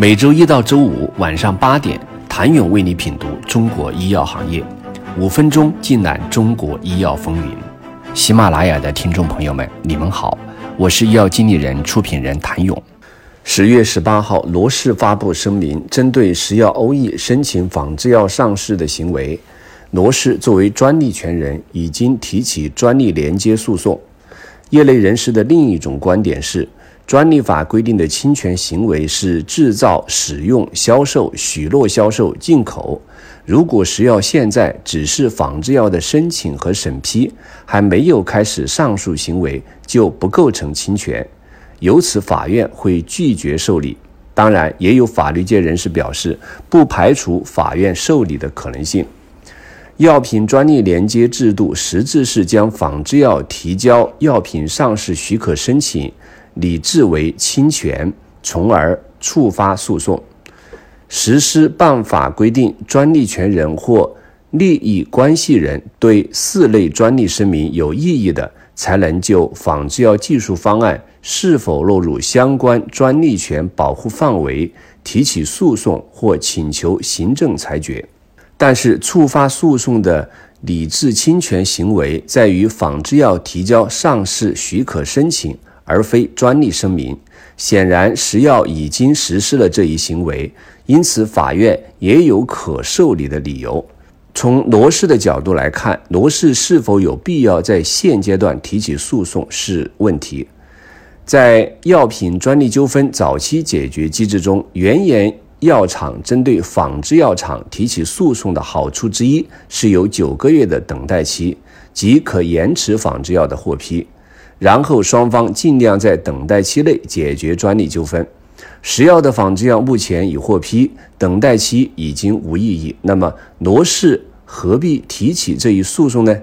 每周一到周五晚上八点，谭勇为你品读中国医药行业，五分钟尽览中国医药风云。喜马拉雅的听众朋友们，你们好，我是医药经理人、出品人谭勇。十月十八号，罗氏发布声明，针对石药欧益申请仿制药上市的行为，罗氏作为专利权人，已经提起专利连接诉讼。业内人士的另一种观点是。专利法规定的侵权行为是制造、使用、销售、许诺销售、进口。如果食药现在只是仿制药的申请和审批，还没有开始上述行为，就不构成侵权，由此法院会拒绝受理。当然，也有法律界人士表示，不排除法院受理的可能性。药品专利连接制度实质是将仿制药提交药品上市许可申请。理智为侵权，从而触发诉讼。实施办法规定，专利权人或利益关系人对四类专利声明有异议的，才能就仿制药技术方案是否落入相关专利权保护范围提起诉讼或请求行政裁决。但是，触发诉讼的理智侵权行为在于仿制药提交上市许可申请。而非专利声明，显然食药已经实施了这一行为，因此法院也有可受理的理由。从罗氏的角度来看，罗氏是否有必要在现阶段提起诉讼是问题。在药品专利纠纷早期解决机制中，原研药厂针对仿制药厂提起诉讼的好处之一是有九个月的等待期，即可延迟仿制药的获批。然后双方尽量在等待期内解决专利纠纷。石药的仿制药目前已获批，等待期已经无意义。那么罗氏何必提起这一诉讼呢？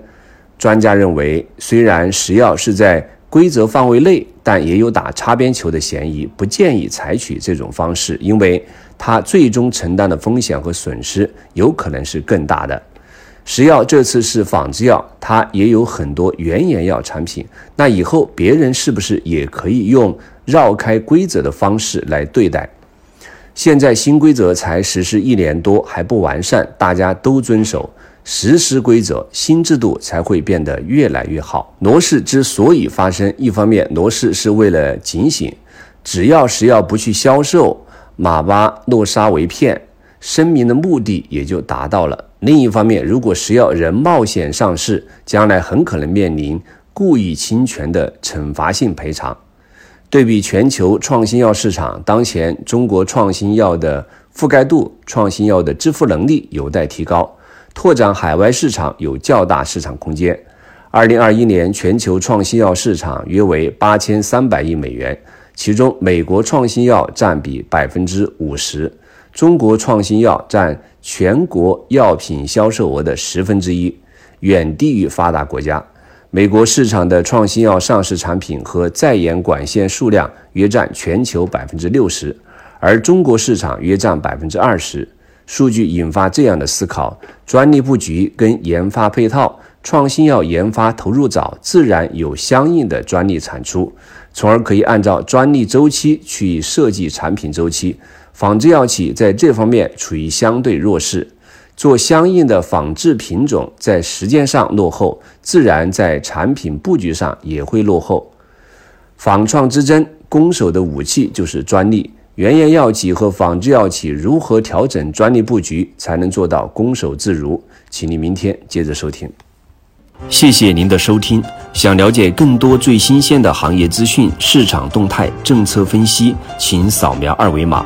专家认为，虽然石药是在规则范围内，但也有打擦边球的嫌疑，不建议采取这种方式，因为它最终承担的风险和损失有可能是更大的。食药这次是仿制药，它也有很多原研药产品。那以后别人是不是也可以用绕开规则的方式来对待？现在新规则才实施一年多，还不完善，大家都遵守实施规则，新制度才会变得越来越好。罗氏之所以发生，一方面罗氏是为了警醒，只要食药不去销售马巴诺沙维片，声明的目的也就达到了。另一方面，如果食药仍冒险上市，将来很可能面临故意侵权的惩罚性赔偿。对比全球创新药市场，当前中国创新药的覆盖度、创新药的支付能力有待提高，拓展海外市场有较大市场空间。二零二一年全球创新药市场约为八千三百亿美元，其中美国创新药占比百分之五十。中国创新药占全国药品销售额的十分之一，远低于发达国家。美国市场的创新药上市产品和在研管线数量约占全球百分之六十，而中国市场约占百分之二十。数据引发这样的思考：专利布局跟研发配套，创新药研发投入早，自然有相应的专利产出，从而可以按照专利周期去设计产品周期。仿制药企在这方面处于相对弱势，做相应的仿制品种，在时间上落后，自然在产品布局上也会落后。仿创之争，攻守的武器就是专利。原研药企和仿制药企如何调整专利布局，才能做到攻守自如？请您明天接着收听。谢谢您的收听。想了解更多最新鲜的行业资讯、市场动态、政策分析，请扫描二维码。